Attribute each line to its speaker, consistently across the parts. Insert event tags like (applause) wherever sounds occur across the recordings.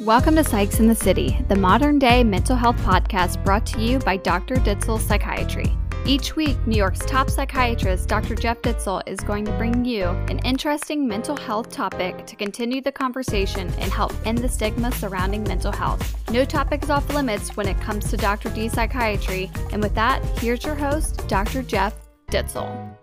Speaker 1: Welcome to Psychs in the City, the modern day mental health podcast brought to you by Dr. Ditzel Psychiatry. Each week, New York's top psychiatrist, Dr. Jeff Ditzel, is going to bring you an interesting mental health topic to continue the conversation and help end the stigma surrounding mental health. No topic is off limits when it comes to Dr. D Psychiatry, and with that, here's your host, Dr. Jeff Ditzel.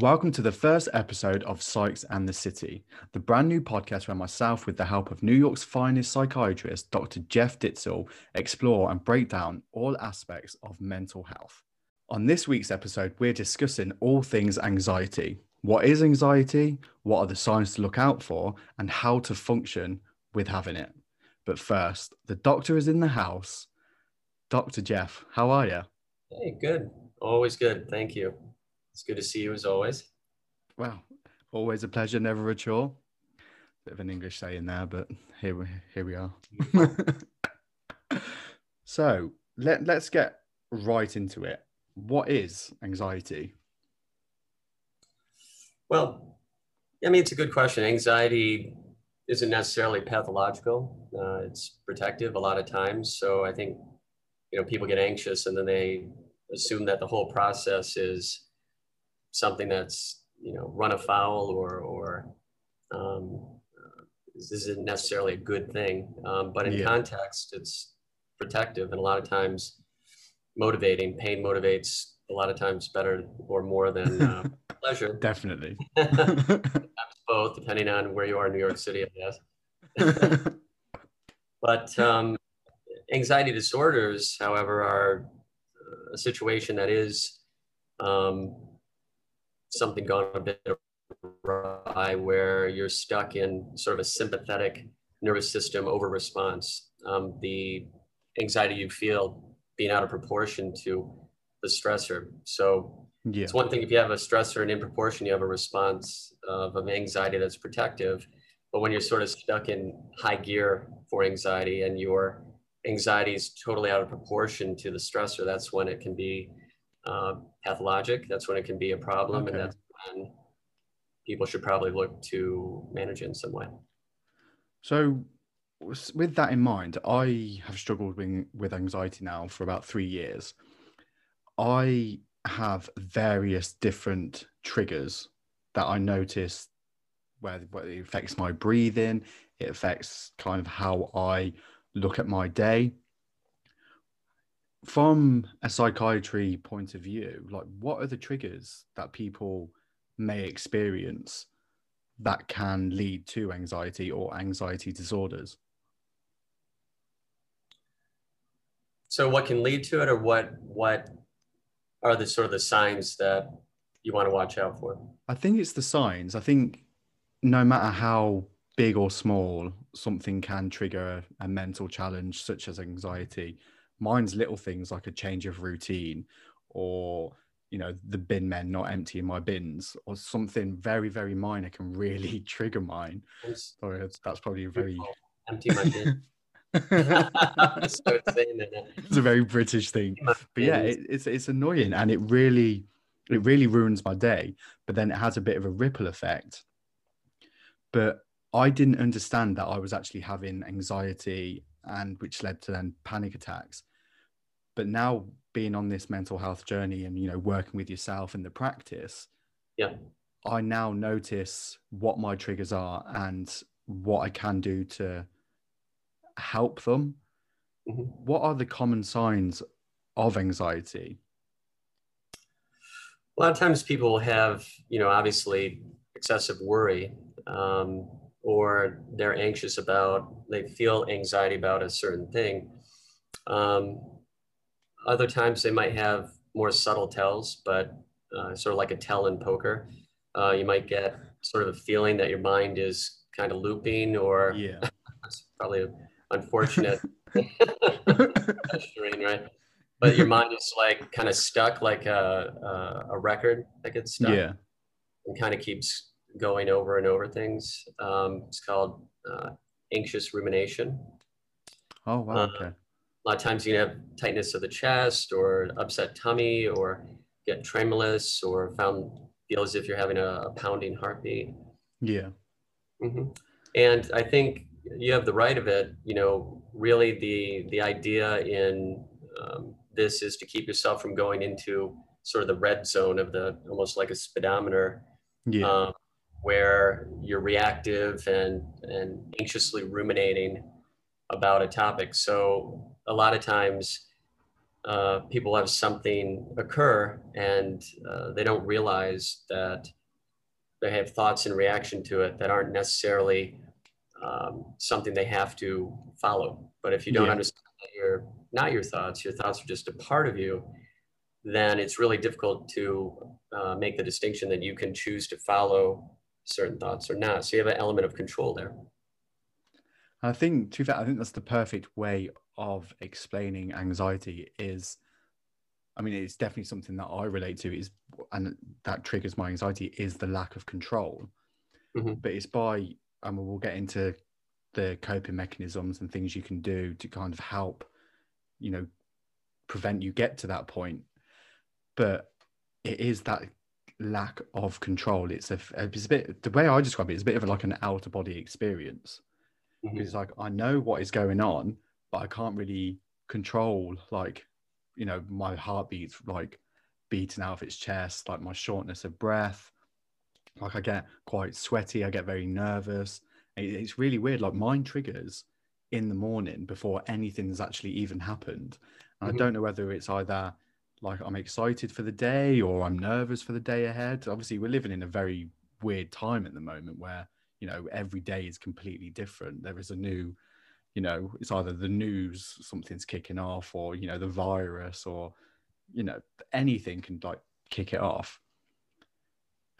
Speaker 2: Welcome to the first episode of Psychs and the City, the brand new podcast where myself, with the help of New York's finest psychiatrist, Dr. Jeff Ditzel, explore and break down all aspects of mental health. On this week's episode, we're discussing all things anxiety. What is anxiety? What are the signs to look out for? And how to function with having it. But first, the doctor is in the house. Dr. Jeff, how are you?
Speaker 3: Hey, good. Always good. Thank you. It's good to see you as always.
Speaker 2: Well, always a pleasure, never a chore. Bit of an English saying there, but here we here we are. (laughs) so let let's get right into it. What is anxiety?
Speaker 3: Well, I mean, it's a good question. Anxiety isn't necessarily pathological. Uh, it's protective a lot of times. So I think you know people get anxious and then they assume that the whole process is something that's you know run afoul or or um, uh, this isn't necessarily a good thing. Um, but in yeah. context, it's protective and a lot of times motivating. Pain motivates a lot of times better or more than uh, (laughs) pleasure.
Speaker 2: Definitely. (laughs) (laughs)
Speaker 3: both, depending on where you are in New York City, I guess. but um, anxiety disorders, however, are a situation that is um, something gone a bit awry where you're stuck in sort of a sympathetic nervous system over response. Um, the anxiety you feel being out of proportion to the stressor. So yeah. it's one thing if you have a stressor and in proportion you have a response of, of anxiety that's protective. But when you're sort of stuck in high gear for anxiety and your anxiety is totally out of proportion to the stressor, that's when it can be uh, pathologic. That's when it can be a problem, okay. and that's when people should probably look to manage it in some way.
Speaker 2: So, with that in mind, I have struggled with, with anxiety now for about three years. I have various different triggers that I notice where, where it affects my breathing, it affects kind of how I look at my day from a psychiatry point of view, like what are the triggers that people may experience that can lead to anxiety or anxiety disorders?
Speaker 3: So what can lead to it or what what are the sort of the signs that you want to watch out for?
Speaker 2: I think it's the signs. I think no matter how big or small something can trigger a, mental challenge such as anxiety, mine's little things like a change of routine or you know the bin men not emptying my bins or something very very minor can really (laughs) trigger mine. Sorry that's, that's probably a very
Speaker 3: empty my bin. (laughs) (laughs)
Speaker 2: It's a very british thing. But yeah it, it's it's annoying and it really it really ruins my day but then it has a bit of a ripple effect. But i didn't understand that i was actually having anxiety and which led to then panic attacks. But now being on this mental health journey and you know working with yourself in the practice,
Speaker 3: yeah,
Speaker 2: I now notice what my triggers are and what I can do to help them. Mm-hmm. What are the common signs of anxiety?
Speaker 3: A lot of times people have, you know, obviously excessive worry. Um, or they're anxious about, they feel anxiety about a certain thing. Um, other times they might have more subtle tells, but uh, sort of like a tell in poker. Uh, you might get sort of a feeling that your mind is kind of looping, or
Speaker 2: yeah,
Speaker 3: it's (laughs) probably unfortunate (laughs) right? But your mind is like kind of stuck, like a, a, a record that gets stuck,
Speaker 2: yeah,
Speaker 3: and kind of keeps going over and over things. Um, it's called uh, anxious rumination.
Speaker 2: Oh, wow. Uh, okay.
Speaker 3: A lot of times you have tightness of the chest or upset tummy or get tremulous or found feel as if you're having a, a pounding heartbeat.
Speaker 2: Yeah.
Speaker 3: Mm-hmm. And I think you have the right of it. You know, really the the idea in um, this is to keep yourself from going into sort of the red zone of the almost like a speedometer,
Speaker 2: Yeah.
Speaker 3: um, where you're reactive and and anxiously ruminating about a topic. So a lot of times. Uh, people have something occur and uh, they don't realize that they have thoughts in reaction to it that aren't necessarily um, something they have to follow. But if you don't
Speaker 2: Yeah.
Speaker 3: understand that you're not your thoughts, your thoughts are just a part of you, then it's really difficult to uh, make the distinction that you can choose to follow certain thoughts or not. So you have an element of control there.
Speaker 2: I think to fair, I think that's the perfect way of explaining anxiety is I mean it's definitely something that I relate to is and that triggers my anxiety is the lack of control.
Speaker 3: Mhm.
Speaker 2: But it's by and we'll get into the coping mechanisms and things you can do to kind of help, you know, prevent you get to that point. But it is that lack of control. It's a, it's a bit the way I describe it is a bit of like an out of body experience.
Speaker 3: Mhm.
Speaker 2: It's like I know what is going on, but I can't really control like, you know, my heartbeat's like beating out of its chest, like my shortness of breath. Like I get quite sweaty, I get very nervous. It- It's really weird. Like mine triggers in the morning before anything's actually even happened. And
Speaker 3: Mhm.
Speaker 2: I don't know whether it's either like I'm excited for the day or I'm nervous for the day ahead. Obviously, we're living in a very weird time at the moment where, you know, every day is completely different. There is a new, you know, it's either the news, something's kicking off, or, you know, the virus, or, you know, anything can like kick it off.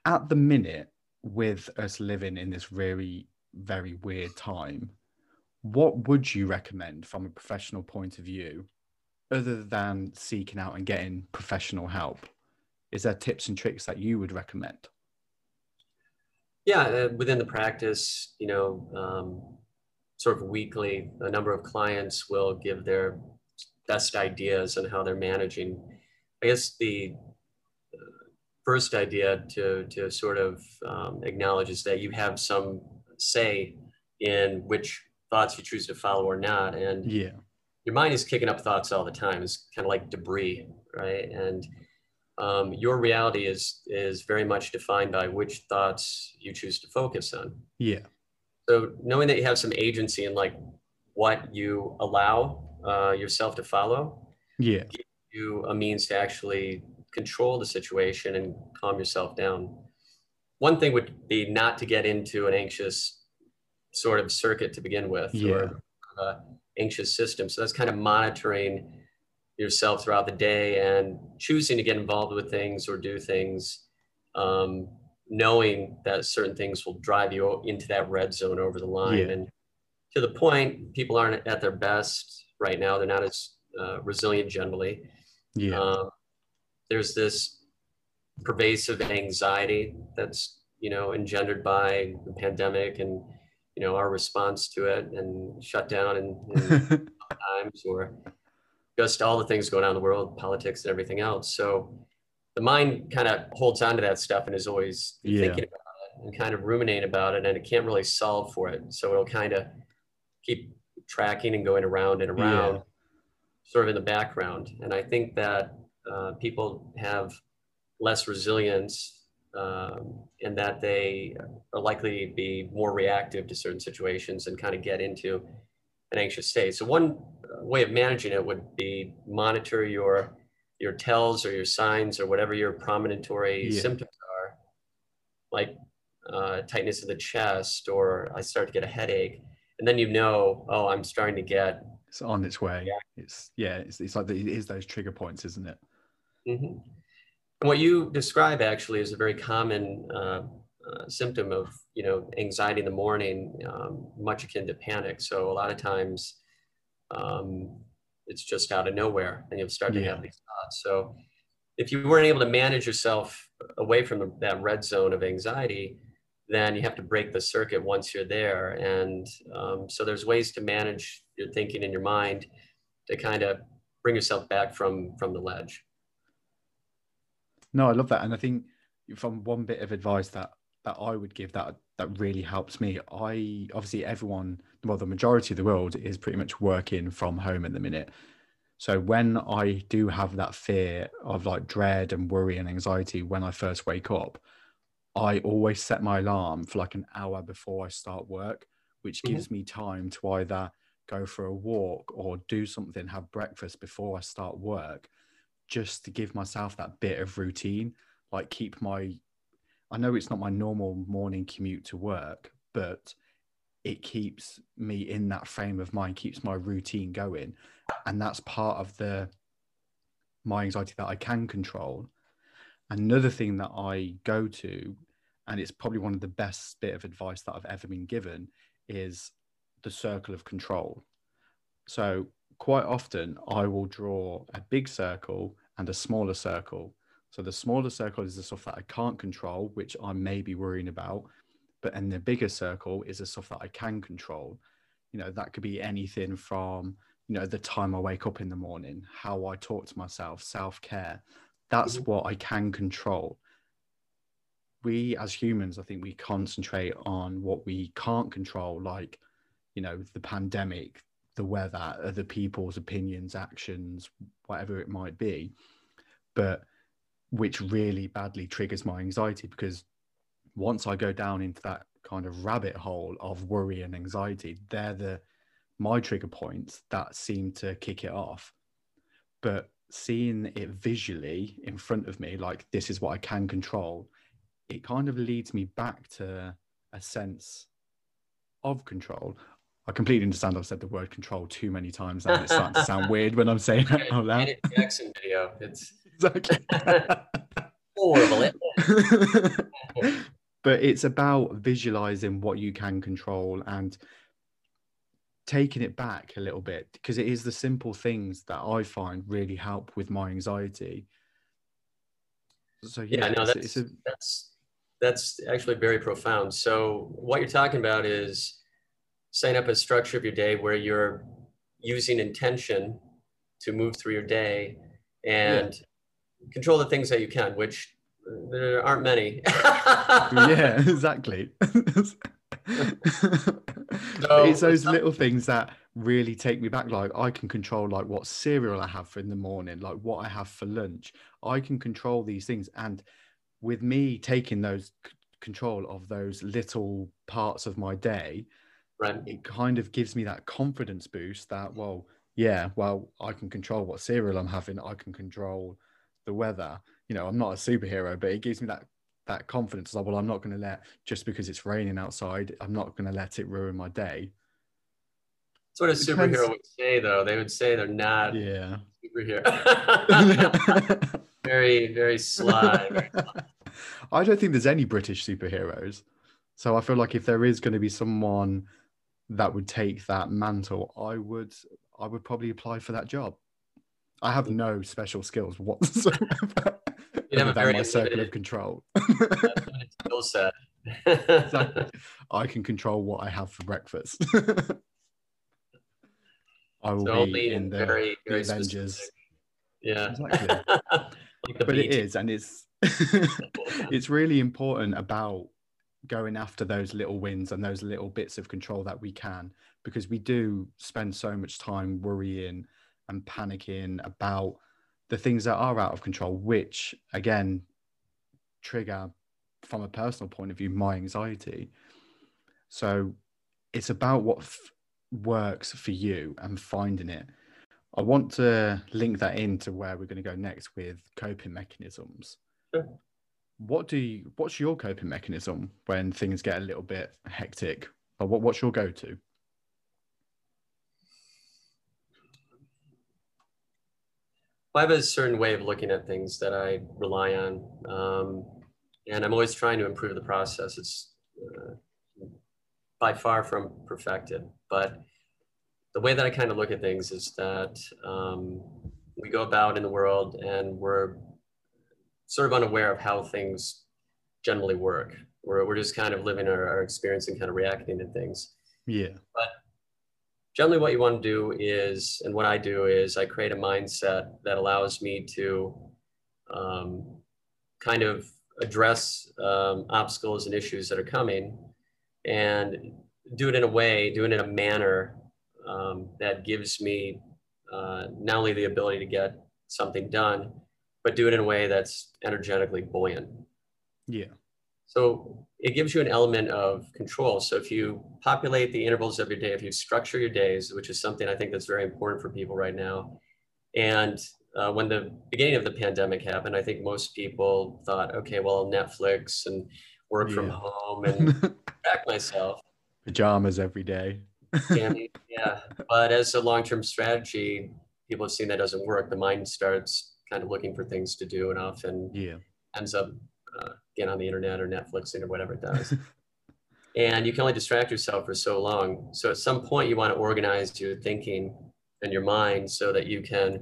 Speaker 2: At the minute, with us living in this very, very weird time, what would you recommend from a professional point of view other than seeking out and getting professional help? Is there tips and tricks that you would recommend?
Speaker 3: Yeah, uh, within the practice, you know, um, sort of weekly, a number of clients will give their best ideas on how they're managing. I guess the uh, first idea to, to sort of um, acknowledge is that you have some say in which thoughts you choose to follow or not. And
Speaker 2: Yeah.
Speaker 3: Your mind is kicking up thoughts all the time. It's kind of like debris, right? And um, your reality is is very much defined by which thoughts you choose to focus on.
Speaker 2: Yeah.
Speaker 3: So knowing that you have some agency in like what you allow uh, yourself to follow,
Speaker 2: Yeah.
Speaker 3: you a means to actually control the situation and calm yourself down. One thing would be not to get into an anxious sort of circuit to begin with,
Speaker 2: Yeah.
Speaker 3: or uh, anxious system. So that's kind of monitoring yourself throughout the day and choosing to get involved with things or do things, um, knowing that certain things will drive you into that red zone over the line.
Speaker 2: Yeah.
Speaker 3: And to the point, people aren't at their best right now. They're not as uh, resilient generally.
Speaker 2: Yeah.
Speaker 3: Um, there's this pervasive anxiety that's you know engendered by the pandemic and you know our response to it and shutdown and, (laughs) and times or just all the things going on in the world, politics and everything else. So the mind kind of holds on to that stuff and is always
Speaker 2: Yeah.
Speaker 3: thinking about it and kind of ruminating about it and it can't really solve for it. So it'll kind of keep tracking and going around and around
Speaker 2: Yeah.
Speaker 3: sort of in the background. And I think that uh, people have less resilience um, and that they are likely to be more reactive to certain situations and kind of get into an anxious state. So one uh, way of managing it would be monitor your your tells or your signs or whatever your premonitory
Speaker 2: Yeah.
Speaker 3: symptoms are, like uh, tightness of the chest or I start to get a headache, and then you know, oh, I'm starting to get
Speaker 2: it's on its way. Yeah. It's yeah. It's, it's like the, it is those trigger points, isn't it?
Speaker 3: Mhm. And what you describe actually is a very common uh, uh, symptom of you know anxiety in the morning, um, much akin to panic. So a lot of times, um, it's just out of nowhere, and you'll start to
Speaker 2: Yeah.
Speaker 3: have these thoughts. So if you weren't able to manage yourself away from the, that red zone of anxiety, then you have to break the circuit once you're there. And um, so there's ways to manage your thinking in your mind to kind of bring yourself back from from the ledge.
Speaker 2: No, I love that. And I think from one bit of advice that that I would give that that really helps me. I obviously everyone, well, the majority of the world is pretty much working from home at the minute. So when I do have that fear of like dread and worry and anxiety when I first wake up, I always set my alarm for like an hour before I start work, which mm-hmm. gives me time to either go for a walk or do something, have breakfast before I start work, just to give myself that bit of routine, like keep my I know it's not my normal morning commute to work, but it keeps me in that frame of mind, keeps my routine going. And that's part of the my anxiety that I can control. Another thing that I go to, and it's probably one of the best bit of advice that I've ever been given, is the circle of control. So quite often I will draw a big circle and a smaller circle so the smaller circle is the stuff that I can't control, which I may be worrying about. But and the bigger circle is the stuff that I can control. You know, that could be anything from, you know, the time I wake up in the morning, how I talk to myself, self-care. That's mm-hmm. what I can control. We as humans, I think we concentrate on what we can't control, like, you know, the pandemic, the weather, other people's opinions, actions, whatever it might be. But which really badly triggers my anxiety because once I go down into that kind of rabbit hole of worry and anxiety, they're the my trigger points that seem to kick it off. But seeing it visually in front of me, like this is what I can control, it kind of leads me back to a sense of control. I completely understand I've said the word control too many times and it's starting to (laughs) sound weird when I'm saying it out loud.
Speaker 3: Jackson video. It's exactly. (laughs) Horrible. (laughs)
Speaker 2: but it's about visualizing what you can control and taking it back a little bit because it is the simple things that I find really help with my anxiety.
Speaker 3: So yeah, yeah no, that's, a... that's that's actually very profound. So what you're talking about is setting up a structure of your day where you're using intention to move through your day and yeah control the things that you can, which there aren't many. (laughs)
Speaker 2: yeah, (laughs) exactly. (laughs) so, it's those little things that really take me back. Like I can control like what cereal I have for in the morning, like what I have for lunch. I can control these things, and with me taking those c- control of those little parts of my day, right. it kind of gives me that confidence boost. That mm-hmm. well, yeah, well, I can control what cereal I'm having. I can control the weather. You know, I'm not a superhero, but it gives me that that confidence. Like, well, I'm not going to let just because it's raining outside, I'm not going to let it ruin my day.
Speaker 3: That's what a superhero Depends. would say, though. They would say they're not
Speaker 2: yeah
Speaker 3: superhero. (laughs) very, very sly. Very (laughs)
Speaker 2: I don't think there's any British superheroes. So I feel like if there is going to be someone that would take that mantle, I would I would probably apply for that job. I have no special skills whatsoever. (laughs) You have a very my circle of control. (laughs)
Speaker 3: skill set.
Speaker 2: exactly. (laughs) I can control what I have for breakfast. I will so be in the, very, very the Avengers.
Speaker 3: Specific. Yeah,
Speaker 2: exactly. like but it is, and it's it's really important about going after those little wins and those little bits of control that we can, because we do spend so much time worrying and panicking about the things that are out of control, which again trigger from a personal point of view my anxiety. So it's about what f- works for you and finding it. I want to link that into where we're going to go next with coping mechanisms. Sure. What do you, what's your coping mechanism when things get a little bit hectic? Or what, what's your go-to?
Speaker 3: I have a certain way of looking at things that I rely on, um, and I'm always trying to improve the process. It's uh, by far from perfected, but the way that I kind of look at things is that um, we go about in the world and we're sort of unaware of how things generally work. We're, we're just kind of living our, our experience and kind of reacting to things.
Speaker 2: Yeah.
Speaker 3: But generally what you want to do is, and what I do is I create a mindset that allows me to um, kind of address um, obstacles and issues that are coming and do it in a way, do it in a manner um, that gives me uh, not only the ability to get something done, but do it in a way that's energetically buoyant.
Speaker 2: Yeah.
Speaker 3: So it gives you an element of control. So if you populate the intervals of your day, if you structure your days, which is something I think that's very important for people right now, and uh, when the beginning of the pandemic happened, I think most people thought, okay, well, Netflix and work yeah. from home and (laughs) back myself.
Speaker 2: Pajamas every day. (laughs)
Speaker 3: yeah. But as a long term strategy, people have seen that doesn't work. The mind starts kind of looking for things to do and often
Speaker 2: yeah.
Speaker 3: ends up uh, getting on the internet or Netflixing or whatever it does. (laughs) and you can only distract yourself for so long. So at some point, you want to organize your thinking and your mind so that you can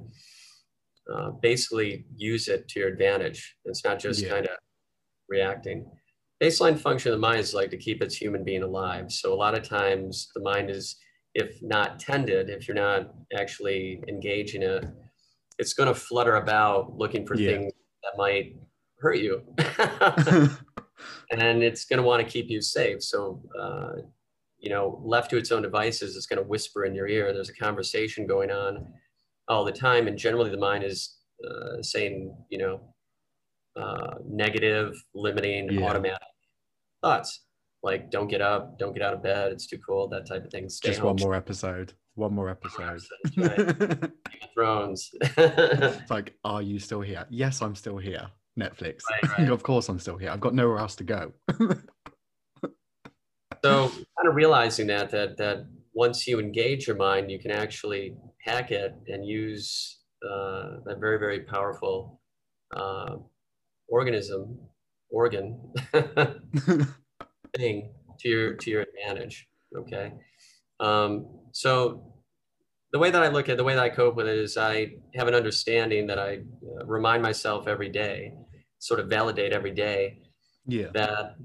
Speaker 3: uh, basically use it to your advantage. It's not just yeah. kind of reacting. Baseline function of the mind is like to keep its human being alive. So a lot of times the mind is, if not tended, if you're not actually engaging it, it's going to flutter about looking for yeah. things that might hurt you. (laughs) and it's going to want to keep you safe. So, uh, you know, left to its own devices, it's going to whisper in your ear. There's a conversation going on all the time. And generally, the mind is uh, saying, you know, uh, negative, limiting, yeah. automatic thoughts like don't get up, don't get out of bed, it's too cold, that type of thing.
Speaker 2: Stay Just home. one more episode. One more episode. (laughs)
Speaker 3: Thrones.
Speaker 2: it's like, are you still here? Yes, I'm still here. Netflix. Right, (laughs) right. of course, I'm still here. I've got nowhere else to go.
Speaker 3: so, kind of realizing that that that once you engage your mind, you can actually hack it and use uh, that very very powerful uh, organism organ (laughs) thing to your to your advantage. Okay, um, so the way that I look at the way that I cope with it is I have an understanding that I uh, remind myself every day, sort of validate every day,
Speaker 2: yeah,
Speaker 3: that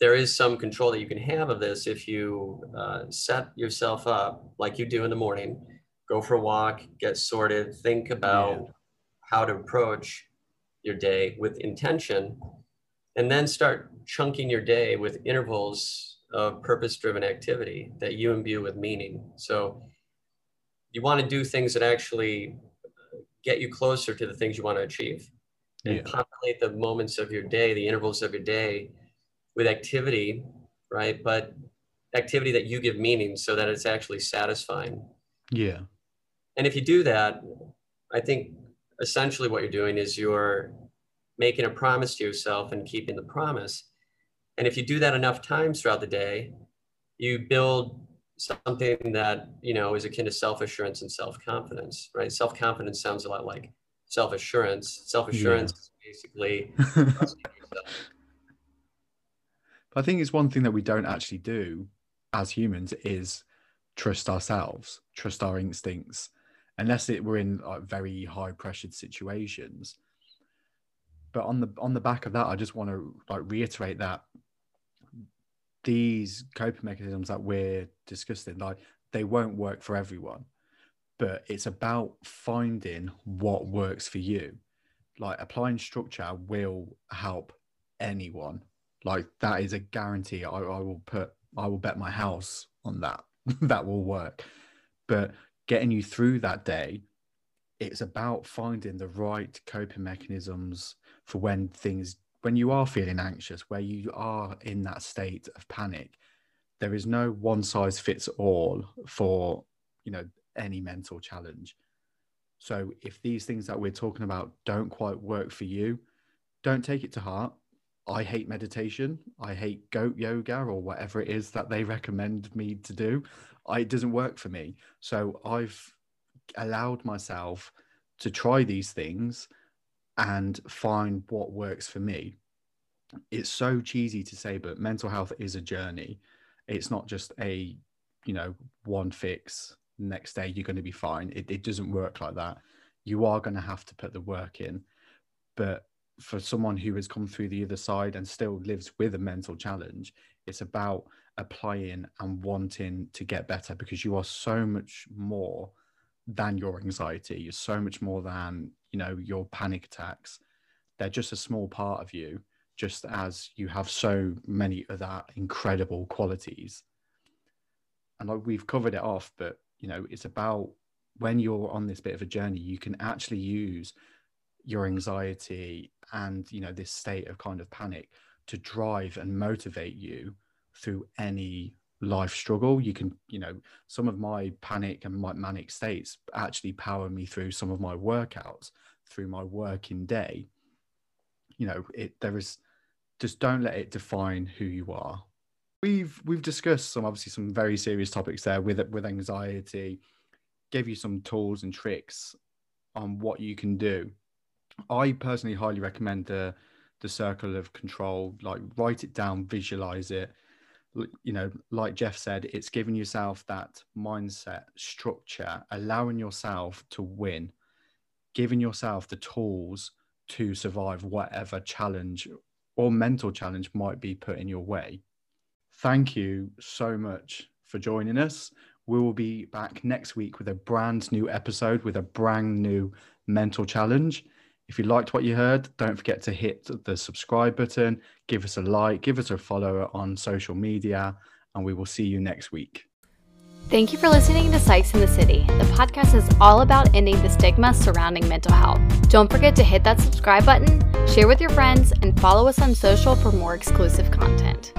Speaker 3: there is some control that you can have of this if you uh, set yourself up like you do in the morning, go for a walk, get sorted, think about yeah. how to approach your day with intention, and then start chunking your day with intervals of purpose driven activity that you imbue with meaning. So you want to do things that actually get you closer to the things you want to achieve and yeah. populate the moments of your day, the intervals of your day with activity, right? But activity that you give meaning so that it's actually satisfying.
Speaker 2: Yeah.
Speaker 3: And if you do that, I think essentially what you're doing is you're making a promise to yourself and keeping the promise. And if you do that enough times throughout the day, you build something that you know is akin to self-assurance and self-confidence, right? Self-confidence sounds a lot like self-assurance. Self-assurance yeah. is basically (laughs)
Speaker 2: I think it's one thing that we don't actually do as humans is trust ourselves, trust our instincts, unless it we're in like very high pressured situations. But on the on the back of that, I just want to like reiterate that these coping mechanisms that we're discussing, like they won't work for everyone, but it's about finding what works for you. Like applying structure will help anyone. Like that is a guarantee. I, I will put, I will bet my house on that. (laughs) that will work. But getting you through that day, it's about finding the right coping mechanisms for when things when you are feeling anxious, where you are in that state of panic, there is no one size fits all for you know any mental challenge. So if these things that we're talking about don't quite work for you, don't take it to heart. I hate meditation. I hate goat yoga or whatever it is that they (laughs) recommend me to do. I, it doesn't work for me. So I've allowed myself to try these things and find what works for me. It's so cheesy to say, but mental health is a journey. It's not just a, you know, one fix, next day you're going to be fine. It, it doesn't work like that. You are going to have to put the work in. But for someone who has come through the other side and still lives with a mental challenge, it's about applying and wanting to get better because you are so much more than your anxiety. You're so much more than, you know, your panic attacks. they're just a small part of you, just as you have so many other incredible qualities. And like we've covered it off, but you know, it's about when you're on this bit of a journey, you can actually use your anxiety and you know this state of kind of panic to drive and motivate you through any life struggle you can you know some of my panic and my manic states actually power me through some of my workouts through my working day. You know it there is just don't let it define who you are. We've we've discussed some obviously some very serious topics there with with anxiety. Gave you some tools and tricks on what you can do. I personally highly recommend the the circle of control like write it down visualize it you know like jeff said it's giving yourself that mindset structure allowing yourself to win giving yourself the tools to survive whatever challenge or mental challenge might be put in your way. Thank you so much for joining us. We will be back next week with a brand new episode with a brand new mental challenge if you liked what you heard, don't forget to hit the subscribe button, give us a like, give us a follow on social media, and we will see you next week.
Speaker 1: Thank you for listening to Psychs in the City. The podcast is all about ending the stigma surrounding mental health. Don't forget to hit that subscribe button, share with your friends, and follow us on social for more exclusive content.